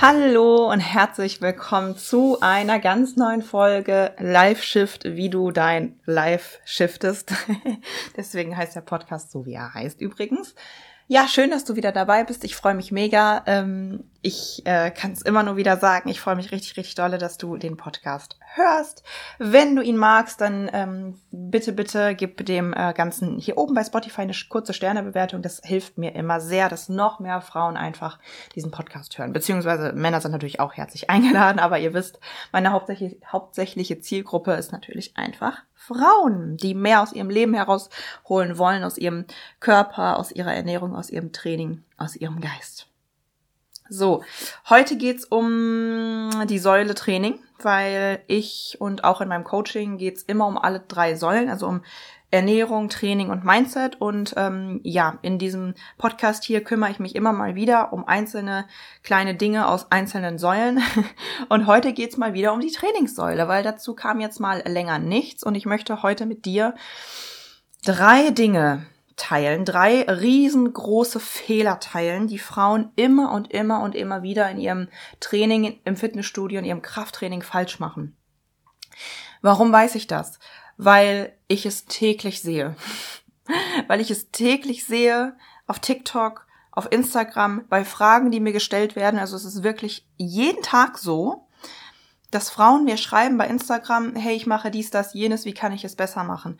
Hallo und herzlich willkommen zu einer ganz neuen Folge Live Shift, wie du dein Live shiftest. Deswegen heißt der Podcast so, wie er heißt übrigens. Ja, schön, dass du wieder dabei bist. Ich freue mich mega. Ähm, ich äh, kann es immer nur wieder sagen. Ich freue mich richtig, richtig dolle, dass du den Podcast hörst. Wenn du ihn magst, dann ähm, bitte, bitte gib dem äh, Ganzen hier oben bei Spotify eine kurze Sternebewertung. Das hilft mir immer sehr, dass noch mehr Frauen einfach diesen Podcast hören. Beziehungsweise Männer sind natürlich auch herzlich eingeladen, aber ihr wisst, meine hauptsächliche, hauptsächliche Zielgruppe ist natürlich einfach Frauen, die mehr aus ihrem Leben herausholen wollen, aus ihrem Körper, aus ihrer Ernährung, aus ihrem Training, aus ihrem Geist. So, heute geht's um die Säule Training, weil ich und auch in meinem Coaching geht's immer um alle drei Säulen, also um Ernährung, Training und Mindset. Und ähm, ja, in diesem Podcast hier kümmere ich mich immer mal wieder um einzelne kleine Dinge aus einzelnen Säulen. Und heute geht's mal wieder um die Trainingssäule, weil dazu kam jetzt mal länger nichts. Und ich möchte heute mit dir drei Dinge teilen, drei riesengroße Fehler teilen, die Frauen immer und immer und immer wieder in ihrem Training im Fitnessstudio, in ihrem Krafttraining falsch machen. Warum weiß ich das? weil ich es täglich sehe. weil ich es täglich sehe auf TikTok, auf Instagram, bei Fragen, die mir gestellt werden. Also es ist wirklich jeden Tag so, dass Frauen mir schreiben bei Instagram, hey, ich mache dies, das, jenes, wie kann ich es besser machen?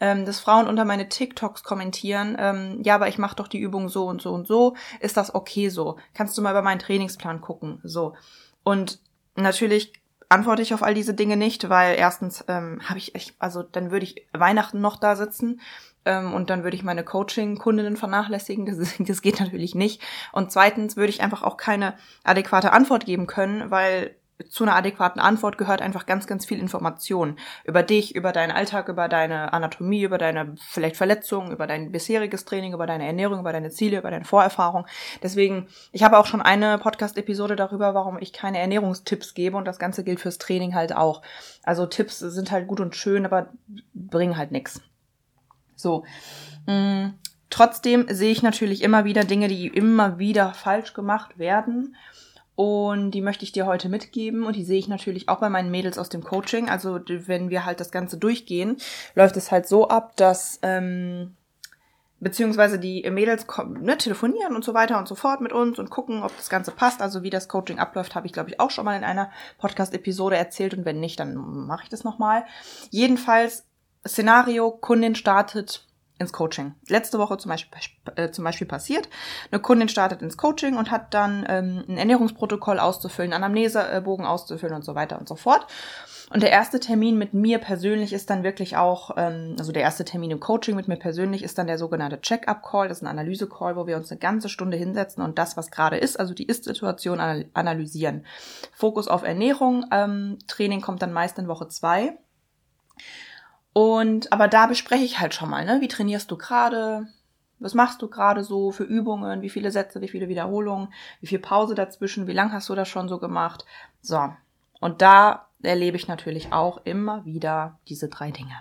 Ähm, dass Frauen unter meine TikToks kommentieren, ähm, ja, aber ich mache doch die Übung so und so und so, ist das okay so? Kannst du mal über meinen Trainingsplan gucken? So. Und natürlich antworte ich auf all diese Dinge nicht, weil erstens ähm, habe ich echt, also dann würde ich Weihnachten noch da sitzen ähm, und dann würde ich meine Coaching-Kundinnen vernachlässigen. Das, ist, das geht natürlich nicht. Und zweitens würde ich einfach auch keine adäquate Antwort geben können, weil zu einer adäquaten Antwort gehört einfach ganz, ganz viel Information über dich, über deinen Alltag, über deine Anatomie, über deine vielleicht Verletzungen, über dein bisheriges Training, über deine Ernährung, über deine Ziele, über deine Vorerfahrung. Deswegen, ich habe auch schon eine Podcast-Episode darüber, warum ich keine Ernährungstipps gebe und das Ganze gilt fürs Training halt auch. Also Tipps sind halt gut und schön, aber bringen halt nichts. So. Mh, mm, trotzdem sehe ich natürlich immer wieder Dinge, die immer wieder falsch gemacht werden und die möchte ich dir heute mitgeben und die sehe ich natürlich auch bei meinen Mädels aus dem Coaching. Also wenn wir halt das Ganze durchgehen, läuft es halt so ab, dass ähm, beziehungsweise die Mädels ne, telefonieren und so weiter und so fort mit uns und gucken, ob das Ganze passt. Also wie das Coaching abläuft, habe ich glaube ich auch schon mal in einer Podcast-Episode erzählt und wenn nicht, dann mache ich das nochmal. Jedenfalls Szenario: Kundin startet ins Coaching. Letzte Woche zum Beispiel, äh, zum Beispiel passiert. Eine Kundin startet ins Coaching und hat dann ähm, ein Ernährungsprotokoll auszufüllen, Anamnesebogen auszufüllen und so weiter und so fort. Und der erste Termin mit mir persönlich ist dann wirklich auch, ähm, also der erste Termin im Coaching mit mir persönlich ist dann der sogenannte Check-up-Call. Das ist ein Analyse-Call, wo wir uns eine ganze Stunde hinsetzen und das, was gerade ist, also die Ist-Situation analysieren. Fokus auf Ernährung. Ähm, Training kommt dann meist in Woche zwei. Und aber da bespreche ich halt schon mal, ne? Wie trainierst du gerade? Was machst du gerade so für Übungen? Wie viele Sätze, wie viele Wiederholungen? Wie viel Pause dazwischen? Wie lang hast du das schon so gemacht? So. Und da erlebe ich natürlich auch immer wieder diese drei Dinge.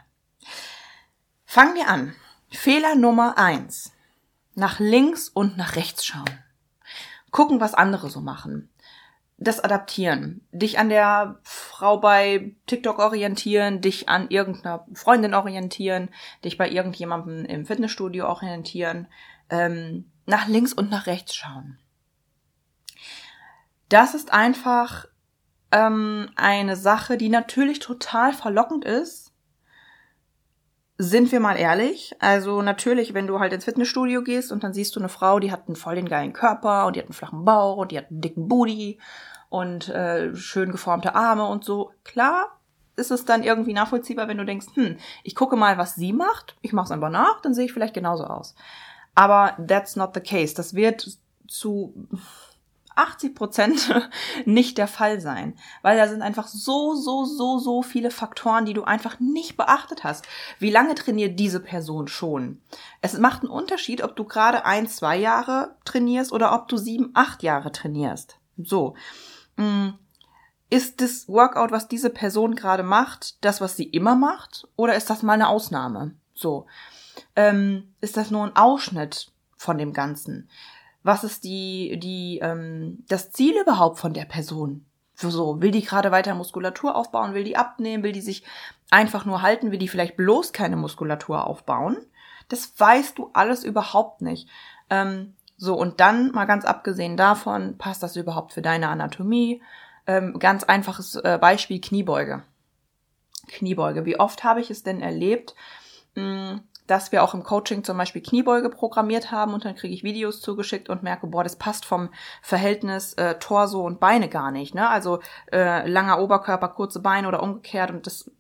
Fangen wir an. Fehler Nummer eins. Nach links und nach rechts schauen. Gucken, was andere so machen das adaptieren. Dich an der Frau bei TikTok orientieren, dich an irgendeiner Freundin orientieren, dich bei irgendjemandem im Fitnessstudio orientieren, ähm, nach links und nach rechts schauen. Das ist einfach ähm, eine Sache, die natürlich total verlockend ist, sind wir mal ehrlich, also natürlich, wenn du halt ins Fitnessstudio gehst und dann siehst du eine Frau, die hat einen voll den geilen Körper und die hat einen flachen Bauch und die hat einen dicken Booty und äh, schön geformte Arme und so, klar ist es dann irgendwie nachvollziehbar, wenn du denkst, hm, ich gucke mal, was sie macht, ich mache es einfach nach, dann sehe ich vielleicht genauso aus. Aber that's not the case. Das wird zu 80 Prozent nicht der Fall sein. Weil da sind einfach so, so, so, so viele Faktoren, die du einfach nicht beachtet hast. Wie lange trainiert diese Person schon? Es macht einen Unterschied, ob du gerade ein, zwei Jahre trainierst oder ob du sieben, acht Jahre trainierst. So. Mm. Ist das Workout, was diese Person gerade macht, das, was sie immer macht? Oder ist das mal eine Ausnahme? So. Ähm, ist das nur ein Ausschnitt von dem Ganzen? Was ist die, die, ähm, das Ziel überhaupt von der Person? So, will die gerade weiter Muskulatur aufbauen? Will die abnehmen? Will die sich einfach nur halten? Will die vielleicht bloß keine Muskulatur aufbauen? Das weißt du alles überhaupt nicht. Ähm, so, und dann mal ganz abgesehen davon, passt das überhaupt für deine Anatomie? Ähm, ganz einfaches äh, Beispiel Kniebeuge. Kniebeuge. Wie oft habe ich es denn erlebt, hm, dass wir auch im Coaching zum Beispiel Kniebeuge programmiert haben und dann kriege ich Videos zugeschickt und merke, boah, das passt vom Verhältnis äh, Torso und Beine gar nicht. Ne? Also äh, langer Oberkörper, kurze Beine oder umgekehrt und das,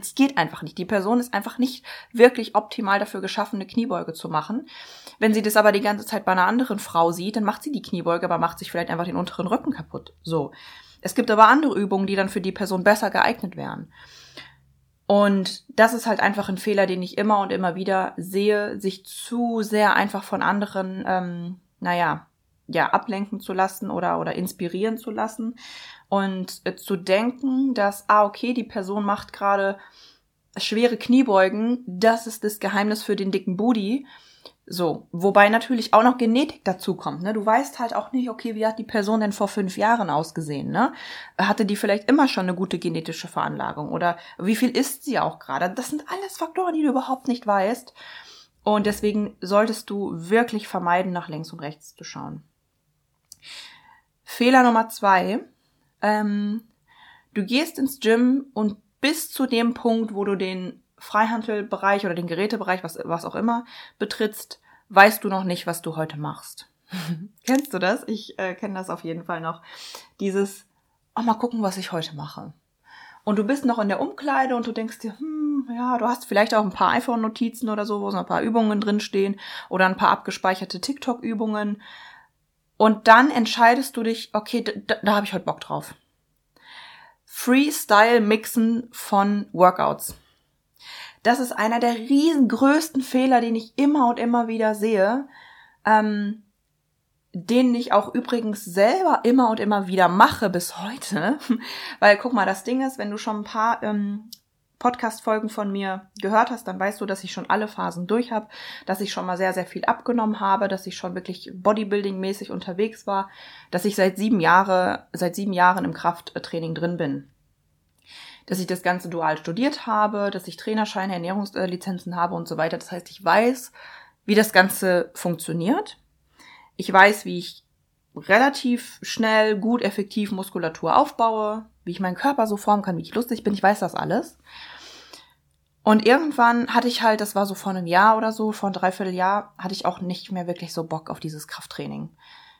das geht einfach nicht. Die Person ist einfach nicht wirklich optimal dafür geschaffen, eine Kniebeuge zu machen. Wenn sie das aber die ganze Zeit bei einer anderen Frau sieht, dann macht sie die Kniebeuge, aber macht sich vielleicht einfach den unteren Rücken kaputt. So. Es gibt aber andere Übungen, die dann für die Person besser geeignet wären. Und das ist halt einfach ein Fehler, den ich immer und immer wieder sehe, sich zu sehr einfach von anderen, ähm, naja, ja, ablenken zu lassen oder, oder inspirieren zu lassen. Und äh, zu denken, dass, ah, okay, die Person macht gerade schwere Kniebeugen, das ist das Geheimnis für den dicken Booty so, wobei natürlich auch noch Genetik dazu kommt. Ne? Du weißt halt auch nicht, okay, wie hat die Person denn vor fünf Jahren ausgesehen? Ne? Hatte die vielleicht immer schon eine gute genetische Veranlagung? Oder wie viel isst sie auch gerade? Das sind alles Faktoren, die du überhaupt nicht weißt. Und deswegen solltest du wirklich vermeiden, nach links und rechts zu schauen. Fehler Nummer zwei. Ähm, du gehst ins Gym und bis zu dem Punkt, wo du den Freihandelbereich oder den Gerätebereich, was, was auch immer, betrittst, weißt du noch nicht, was du heute machst. Kennst du das? Ich äh, kenne das auf jeden Fall noch. Dieses, oh, mal gucken, was ich heute mache. Und du bist noch in der Umkleide und du denkst dir, hm, ja, du hast vielleicht auch ein paar iPhone-Notizen oder so, wo so ein paar Übungen drinstehen oder ein paar abgespeicherte TikTok-Übungen. Und dann entscheidest du dich, okay, da, da habe ich heute Bock drauf. Freestyle-Mixen von Workouts. Das ist einer der riesengrößten Fehler, den ich immer und immer wieder sehe, ähm, den ich auch übrigens selber immer und immer wieder mache bis heute. Weil guck mal, das Ding ist, wenn du schon ein paar ähm, Podcast-Folgen von mir gehört hast, dann weißt du, dass ich schon alle Phasen durch habe, dass ich schon mal sehr, sehr viel abgenommen habe, dass ich schon wirklich Bodybuilding-mäßig unterwegs war, dass ich seit sieben Jahre, seit sieben Jahren im Krafttraining drin bin dass ich das Ganze dual studiert habe, dass ich Trainerscheine, Ernährungslizenzen habe und so weiter. Das heißt, ich weiß, wie das Ganze funktioniert. Ich weiß, wie ich relativ schnell, gut, effektiv Muskulatur aufbaue, wie ich meinen Körper so formen kann, wie ich lustig bin. Ich weiß das alles. Und irgendwann hatte ich halt, das war so vor einem Jahr oder so, vor einem Dreivierteljahr, hatte ich auch nicht mehr wirklich so Bock auf dieses Krafttraining.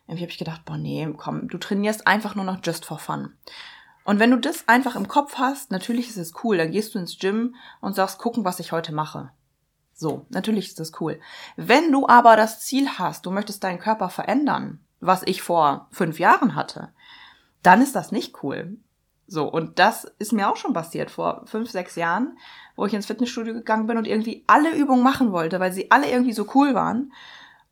Irgendwie habe ich gedacht, boah, nee, komm, du trainierst einfach nur noch just for fun. Und wenn du das einfach im Kopf hast, natürlich ist es cool, dann gehst du ins Gym und sagst, gucken, was ich heute mache. So, natürlich ist das cool. Wenn du aber das Ziel hast, du möchtest deinen Körper verändern, was ich vor fünf Jahren hatte, dann ist das nicht cool. So, und das ist mir auch schon passiert vor fünf, sechs Jahren, wo ich ins Fitnessstudio gegangen bin und irgendwie alle Übungen machen wollte, weil sie alle irgendwie so cool waren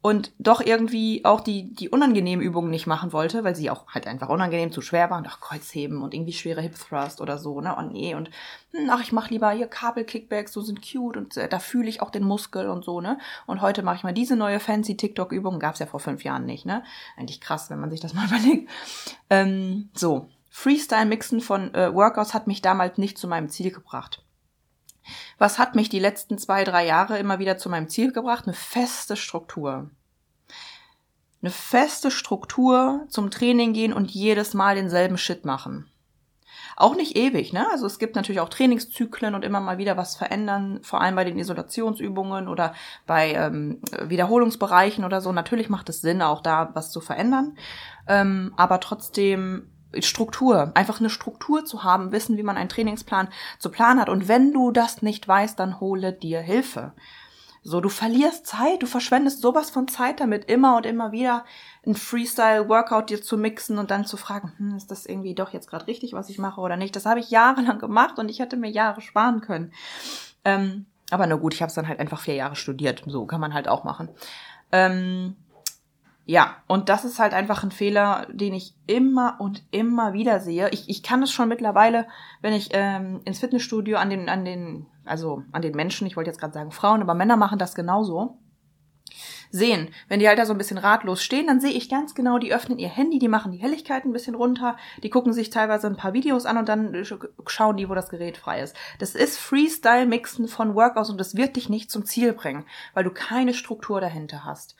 und doch irgendwie auch die, die unangenehmen Übungen nicht machen wollte, weil sie auch halt einfach unangenehm zu schwer waren. Ach, Kreuzheben und irgendwie schwere Hip Thrust oder so, ne? Und nee, und hm, ach, ich mach lieber hier Kabelkickbacks, so sind cute und äh, da fühle ich auch den Muskel und so, ne? Und heute mache ich mal diese neue fancy TikTok-Übung, gab's ja vor fünf Jahren nicht, ne? Eigentlich krass, wenn man sich das mal überlegt. Ähm, so, Freestyle-Mixen von äh, Workouts hat mich damals nicht zu meinem Ziel gebracht. Was hat mich die letzten zwei, drei Jahre immer wieder zu meinem Ziel gebracht? Eine feste Struktur. Eine feste Struktur zum Training gehen und jedes Mal denselben Shit machen. Auch nicht ewig, ne? Also es gibt natürlich auch Trainingszyklen und immer mal wieder was verändern, vor allem bei den Isolationsübungen oder bei ähm, Wiederholungsbereichen oder so. Natürlich macht es Sinn, auch da was zu verändern. Ähm, aber trotzdem Struktur, einfach eine Struktur zu haben, wissen, wie man einen Trainingsplan zu planen hat. Und wenn du das nicht weißt, dann hole dir Hilfe. So, du verlierst Zeit, du verschwendest sowas von Zeit damit, immer und immer wieder ein Freestyle-Workout dir zu mixen und dann zu fragen, hm, ist das irgendwie doch jetzt gerade richtig, was ich mache oder nicht. Das habe ich jahrelang gemacht und ich hätte mir Jahre sparen können. Ähm, aber na gut, ich habe es dann halt einfach vier Jahre studiert. So kann man halt auch machen. Ähm, ja, und das ist halt einfach ein Fehler, den ich immer und immer wieder sehe. Ich, ich kann es schon mittlerweile, wenn ich ähm, ins Fitnessstudio an den, an den, also an den Menschen, ich wollte jetzt gerade sagen Frauen, aber Männer machen das genauso, sehen. Wenn die halt da so ein bisschen ratlos stehen, dann sehe ich ganz genau, die öffnen ihr Handy, die machen die Helligkeit ein bisschen runter, die gucken sich teilweise ein paar Videos an und dann schauen die, wo das Gerät frei ist. Das ist Freestyle-Mixen von Workouts und das wird dich nicht zum Ziel bringen, weil du keine Struktur dahinter hast.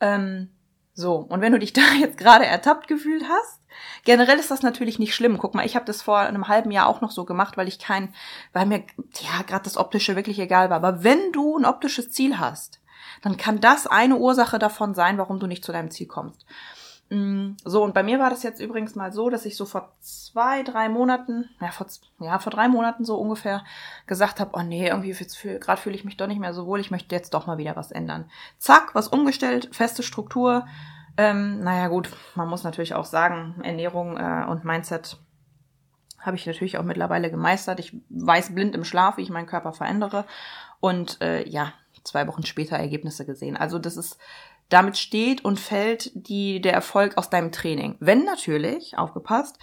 Ähm, so, und wenn du dich da jetzt gerade ertappt gefühlt hast, generell ist das natürlich nicht schlimm. Guck mal, ich habe das vor einem halben Jahr auch noch so gemacht, weil ich kein, weil mir ja gerade das optische wirklich egal war. Aber wenn du ein optisches Ziel hast, dann kann das eine Ursache davon sein, warum du nicht zu deinem Ziel kommst. Mm, so, und bei mir war das jetzt übrigens mal so, dass ich so vor zwei, drei Monaten, ja, vor, ja, vor drei Monaten so ungefähr gesagt habe, oh nee, irgendwie gerade fühle ich mich doch nicht mehr so wohl, ich möchte jetzt doch mal wieder was ändern. Zack, was umgestellt, feste Struktur. Ähm, naja, gut, man muss natürlich auch sagen, Ernährung äh, und Mindset habe ich natürlich auch mittlerweile gemeistert. Ich weiß blind im Schlaf, wie ich meinen Körper verändere. Und äh, ja, zwei Wochen später Ergebnisse gesehen. Also das ist damit steht und fällt die, der Erfolg aus deinem Training. Wenn natürlich, aufgepasst,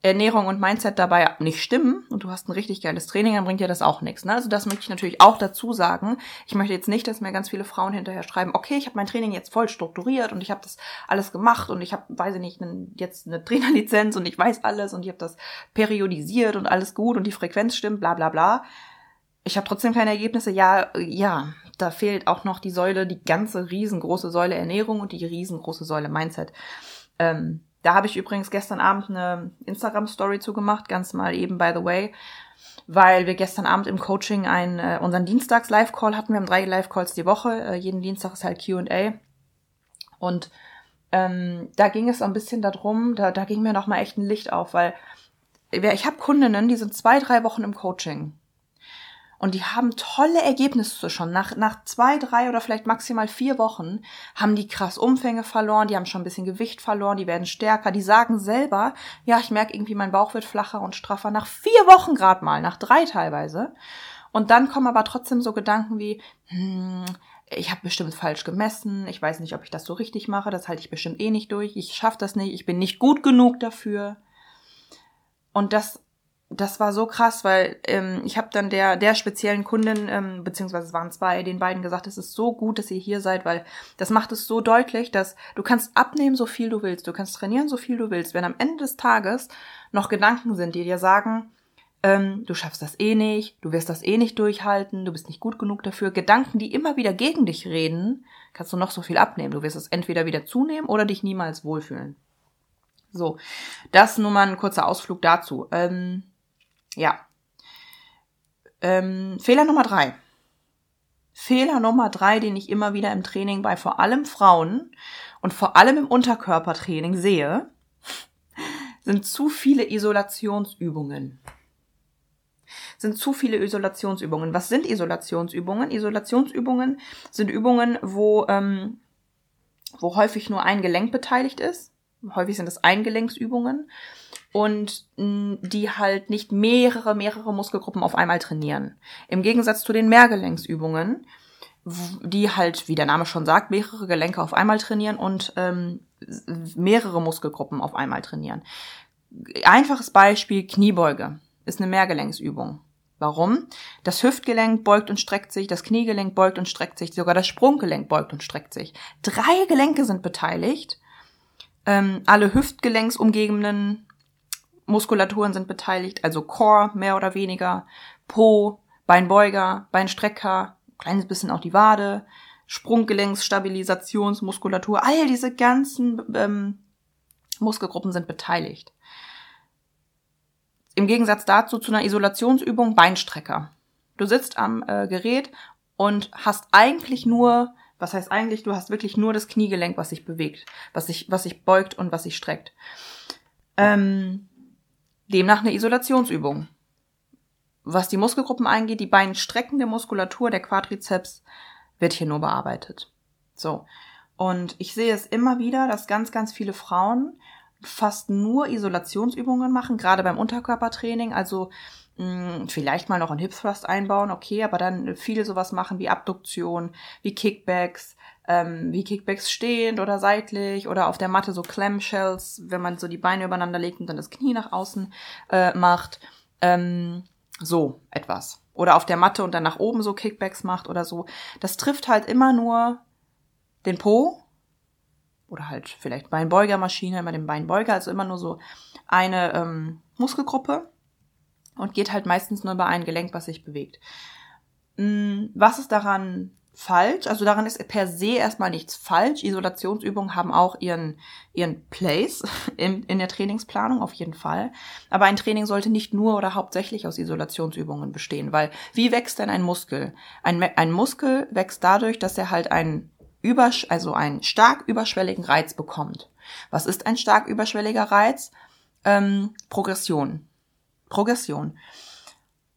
Ernährung und Mindset dabei nicht stimmen und du hast ein richtig geiles Training, dann bringt dir das auch nichts. Ne? Also das möchte ich natürlich auch dazu sagen. Ich möchte jetzt nicht, dass mir ganz viele Frauen hinterher schreiben, okay, ich habe mein Training jetzt voll strukturiert und ich habe das alles gemacht und ich habe, weiß ich nicht, jetzt eine Trainerlizenz und ich weiß alles und ich habe das periodisiert und alles gut und die Frequenz stimmt, bla bla bla. Ich habe trotzdem keine Ergebnisse. Ja, ja, da fehlt auch noch die Säule, die ganze riesengroße Säule Ernährung und die riesengroße Säule Mindset. Ähm, da habe ich übrigens gestern Abend eine Instagram-Story zugemacht, ganz mal eben by the way, weil wir gestern Abend im Coaching einen, äh, unseren Dienstags-Live-Call hatten. Wir haben drei Live-Calls die Woche. Äh, jeden Dienstag ist halt Q&A. Und ähm, da ging es ein bisschen darum, da, da ging mir nochmal echt ein Licht auf, weil ich habe Kundinnen, die sind zwei, drei Wochen im Coaching. Und die haben tolle Ergebnisse schon. Nach, nach zwei, drei oder vielleicht maximal vier Wochen haben die krass Umfänge verloren, die haben schon ein bisschen Gewicht verloren, die werden stärker. Die sagen selber, ja, ich merke irgendwie, mein Bauch wird flacher und straffer. Nach vier Wochen gerade mal, nach drei teilweise. Und dann kommen aber trotzdem so Gedanken wie, hm, ich habe bestimmt falsch gemessen, ich weiß nicht, ob ich das so richtig mache, das halte ich bestimmt eh nicht durch, ich schaffe das nicht, ich bin nicht gut genug dafür. Und das das war so krass, weil ähm, ich habe dann der der speziellen Kundin, ähm, beziehungsweise es waren zwei, den beiden gesagt, es ist so gut, dass ihr hier seid, weil das macht es so deutlich, dass du kannst abnehmen, so viel du willst, du kannst trainieren, so viel du willst. Wenn am Ende des Tages noch Gedanken sind, die dir sagen, ähm, du schaffst das eh nicht, du wirst das eh nicht durchhalten, du bist nicht gut genug dafür, Gedanken, die immer wieder gegen dich reden, kannst du noch so viel abnehmen. Du wirst es entweder wieder zunehmen oder dich niemals wohlfühlen. So, das nur mal ein kurzer Ausflug dazu. Ähm, ja. Ähm, Fehler Nummer drei. Fehler Nummer drei, den ich immer wieder im Training bei vor allem Frauen und vor allem im Unterkörpertraining sehe, sind zu viele Isolationsübungen. Sind zu viele Isolationsübungen. Was sind Isolationsübungen? Isolationsübungen sind Übungen, wo, ähm, wo häufig nur ein Gelenk beteiligt ist. Häufig sind es Eingelenksübungen und die halt nicht mehrere, mehrere Muskelgruppen auf einmal trainieren. Im Gegensatz zu den Mehrgelenksübungen, die halt, wie der Name schon sagt, mehrere Gelenke auf einmal trainieren und ähm, mehrere Muskelgruppen auf einmal trainieren. Einfaches Beispiel, Kniebeuge ist eine Mehrgelenksübung. Warum? Das Hüftgelenk beugt und streckt sich, das Kniegelenk beugt und streckt sich, sogar das Sprunggelenk beugt und streckt sich. Drei Gelenke sind beteiligt. Ähm, alle hüftgelenksumgebenden Muskulaturen sind beteiligt, also Core mehr oder weniger, Po, Beinbeuger, Beinstrecker, kleines bisschen auch die Wade, Sprunggelenksstabilisationsmuskulatur, all diese ganzen ähm, Muskelgruppen sind beteiligt. Im Gegensatz dazu zu einer Isolationsübung Beinstrecker. Du sitzt am äh, Gerät und hast eigentlich nur, was heißt eigentlich, du hast wirklich nur das Kniegelenk, was sich bewegt, was sich, was sich beugt und was sich streckt. Ähm, Demnach eine Isolationsübung. Was die Muskelgruppen eingeht, die beinstreckende Muskulatur, der Quadrizeps, wird hier nur bearbeitet. So. Und ich sehe es immer wieder, dass ganz, ganz viele Frauen fast nur Isolationsübungen machen, gerade beim Unterkörpertraining. Also vielleicht mal noch einen Hip Thrust einbauen, okay, aber dann viele sowas machen wie Abduktion, wie Kickbacks, ähm, wie Kickbacks stehend oder seitlich oder auf der Matte so Clamshells, wenn man so die Beine übereinander legt und dann das Knie nach außen äh, macht. Ähm, so etwas. Oder auf der Matte und dann nach oben so Kickbacks macht oder so. Das trifft halt immer nur den Po oder halt vielleicht Beinbeugermaschine, immer den Beinbeuger, also immer nur so eine ähm, Muskelgruppe und geht halt meistens nur über ein Gelenk, was sich bewegt. Hm, was ist daran falsch? Also daran ist per se erstmal nichts falsch. Isolationsübungen haben auch ihren, ihren Place in, in der Trainingsplanung, auf jeden Fall. Aber ein Training sollte nicht nur oder hauptsächlich aus Isolationsübungen bestehen, weil wie wächst denn ein Muskel? Ein, ein Muskel wächst dadurch, dass er halt einen über, also einen stark überschwelligen Reiz bekommt. Was ist ein stark überschwelliger Reiz? Ähm, Progression. Progression.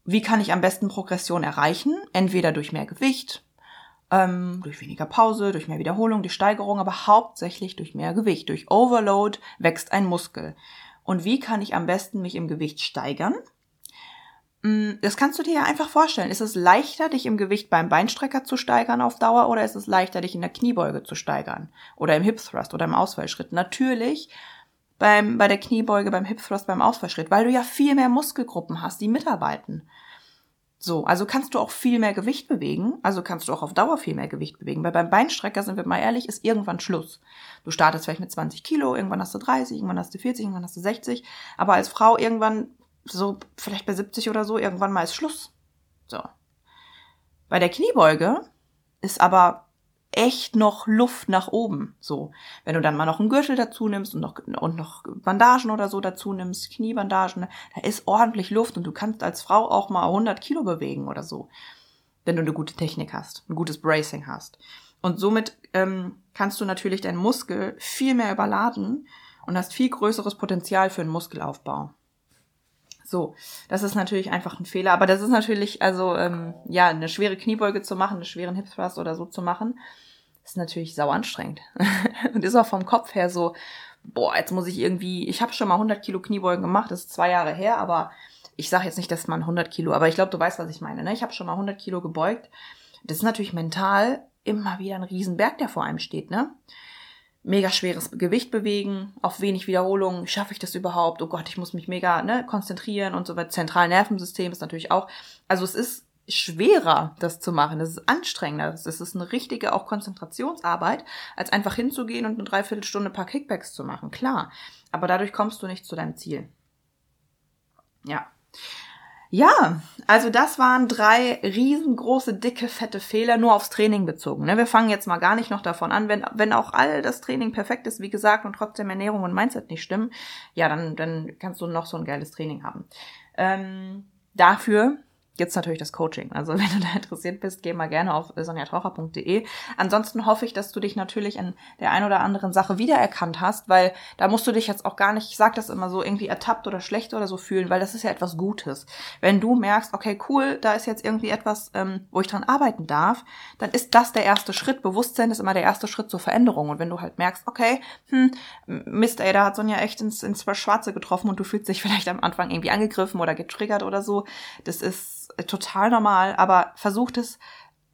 Wie kann ich am besten Progression erreichen? Entweder durch mehr Gewicht, ähm, durch weniger Pause, durch mehr Wiederholung, durch Steigerung, aber hauptsächlich durch mehr Gewicht. Durch Overload wächst ein Muskel. Und wie kann ich am besten mich im Gewicht steigern? Mm, das kannst du dir ja einfach vorstellen. Ist es leichter, dich im Gewicht beim Beinstrecker zu steigern auf Dauer oder ist es leichter, dich in der Kniebeuge zu steigern? Oder im Hip Thrust oder im Ausfallschritt? Natürlich beim, bei der Kniebeuge, beim Hip Thrust, beim Ausfallschritt, weil du ja viel mehr Muskelgruppen hast, die mitarbeiten. So, also kannst du auch viel mehr Gewicht bewegen, also kannst du auch auf Dauer viel mehr Gewicht bewegen, weil beim Beinstrecker, sind wir mal ehrlich, ist irgendwann Schluss. Du startest vielleicht mit 20 Kilo, irgendwann hast du 30, irgendwann hast du 40, irgendwann hast du 60, aber als Frau irgendwann so vielleicht bei 70 oder so, irgendwann mal ist Schluss. So. Bei der Kniebeuge ist aber echt noch Luft nach oben. So, wenn du dann mal noch einen Gürtel dazu nimmst und noch, und noch Bandagen oder so dazu nimmst, Kniebandagen, da ist ordentlich Luft und du kannst als Frau auch mal 100 Kilo bewegen oder so, wenn du eine gute Technik hast, ein gutes Bracing hast. Und somit ähm, kannst du natürlich deinen Muskel viel mehr überladen und hast viel größeres Potenzial für einen Muskelaufbau. So, das ist natürlich einfach ein Fehler, aber das ist natürlich, also ähm, ja, eine schwere Kniebeuge zu machen, einen schweren Hip Thrust oder so zu machen, ist natürlich sau anstrengend und ist auch vom Kopf her so, boah, jetzt muss ich irgendwie, ich habe schon mal 100 Kilo Kniebeugen gemacht, das ist zwei Jahre her, aber ich sage jetzt nicht, dass man 100 Kilo, aber ich glaube, du weißt, was ich meine. Ne? Ich habe schon mal 100 Kilo gebeugt. Das ist natürlich mental immer wieder ein Riesenberg, der vor einem steht, ne? Mega schweres Gewicht bewegen, auf wenig Wiederholungen, schaffe ich das überhaupt? Oh Gott, ich muss mich mega ne, konzentrieren und so weiter. Zentralnervensystem ist natürlich auch. Also es ist schwerer, das zu machen. Es ist anstrengender. Es ist eine richtige auch Konzentrationsarbeit, als einfach hinzugehen und eine Dreiviertelstunde ein paar Kickbacks zu machen. Klar. Aber dadurch kommst du nicht zu deinem Ziel. Ja. Ja, also das waren drei riesengroße, dicke, fette Fehler nur aufs Training bezogen. Ne? Wir fangen jetzt mal gar nicht noch davon an, wenn, wenn auch all das Training perfekt ist, wie gesagt, und trotzdem Ernährung und Mindset nicht stimmen, ja, dann, dann kannst du noch so ein geiles Training haben. Ähm, dafür gibt's natürlich das Coaching. Also wenn du da interessiert bist, geh mal gerne auf sonjatraucher.de. Ansonsten hoffe ich, dass du dich natürlich in der ein oder anderen Sache wiedererkannt hast, weil da musst du dich jetzt auch gar nicht, ich sag das immer so, irgendwie ertappt oder schlecht oder so fühlen, weil das ist ja etwas Gutes. Wenn du merkst, okay, cool, da ist jetzt irgendwie etwas, ähm, wo ich dran arbeiten darf, dann ist das der erste Schritt. Bewusstsein ist immer der erste Schritt zur Veränderung. Und wenn du halt merkst, okay, hm, Mist, ey, da hat Sonja echt ins, ins Schwarze getroffen und du fühlst dich vielleicht am Anfang irgendwie angegriffen oder getriggert oder so, das ist total normal, aber versucht es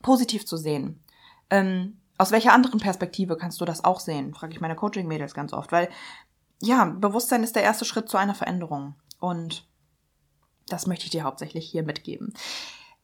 positiv zu sehen. Ähm, aus welcher anderen Perspektive kannst du das auch sehen? Frage ich meine Coaching-Mädels ganz oft, weil ja, Bewusstsein ist der erste Schritt zu einer Veränderung. Und das möchte ich dir hauptsächlich hier mitgeben.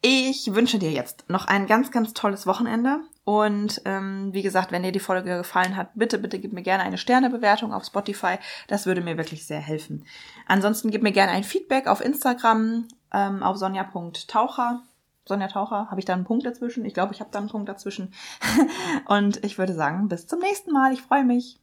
Ich wünsche dir jetzt noch ein ganz, ganz tolles Wochenende. Und ähm, wie gesagt, wenn dir die Folge gefallen hat, bitte, bitte gib mir gerne eine Sternebewertung auf Spotify. Das würde mir wirklich sehr helfen. Ansonsten gib mir gerne ein Feedback auf Instagram ähm, auf sonja.taucher. Sonja Taucher, habe ich da einen Punkt dazwischen? Ich glaube, ich habe da einen Punkt dazwischen. Und ich würde sagen, bis zum nächsten Mal. Ich freue mich.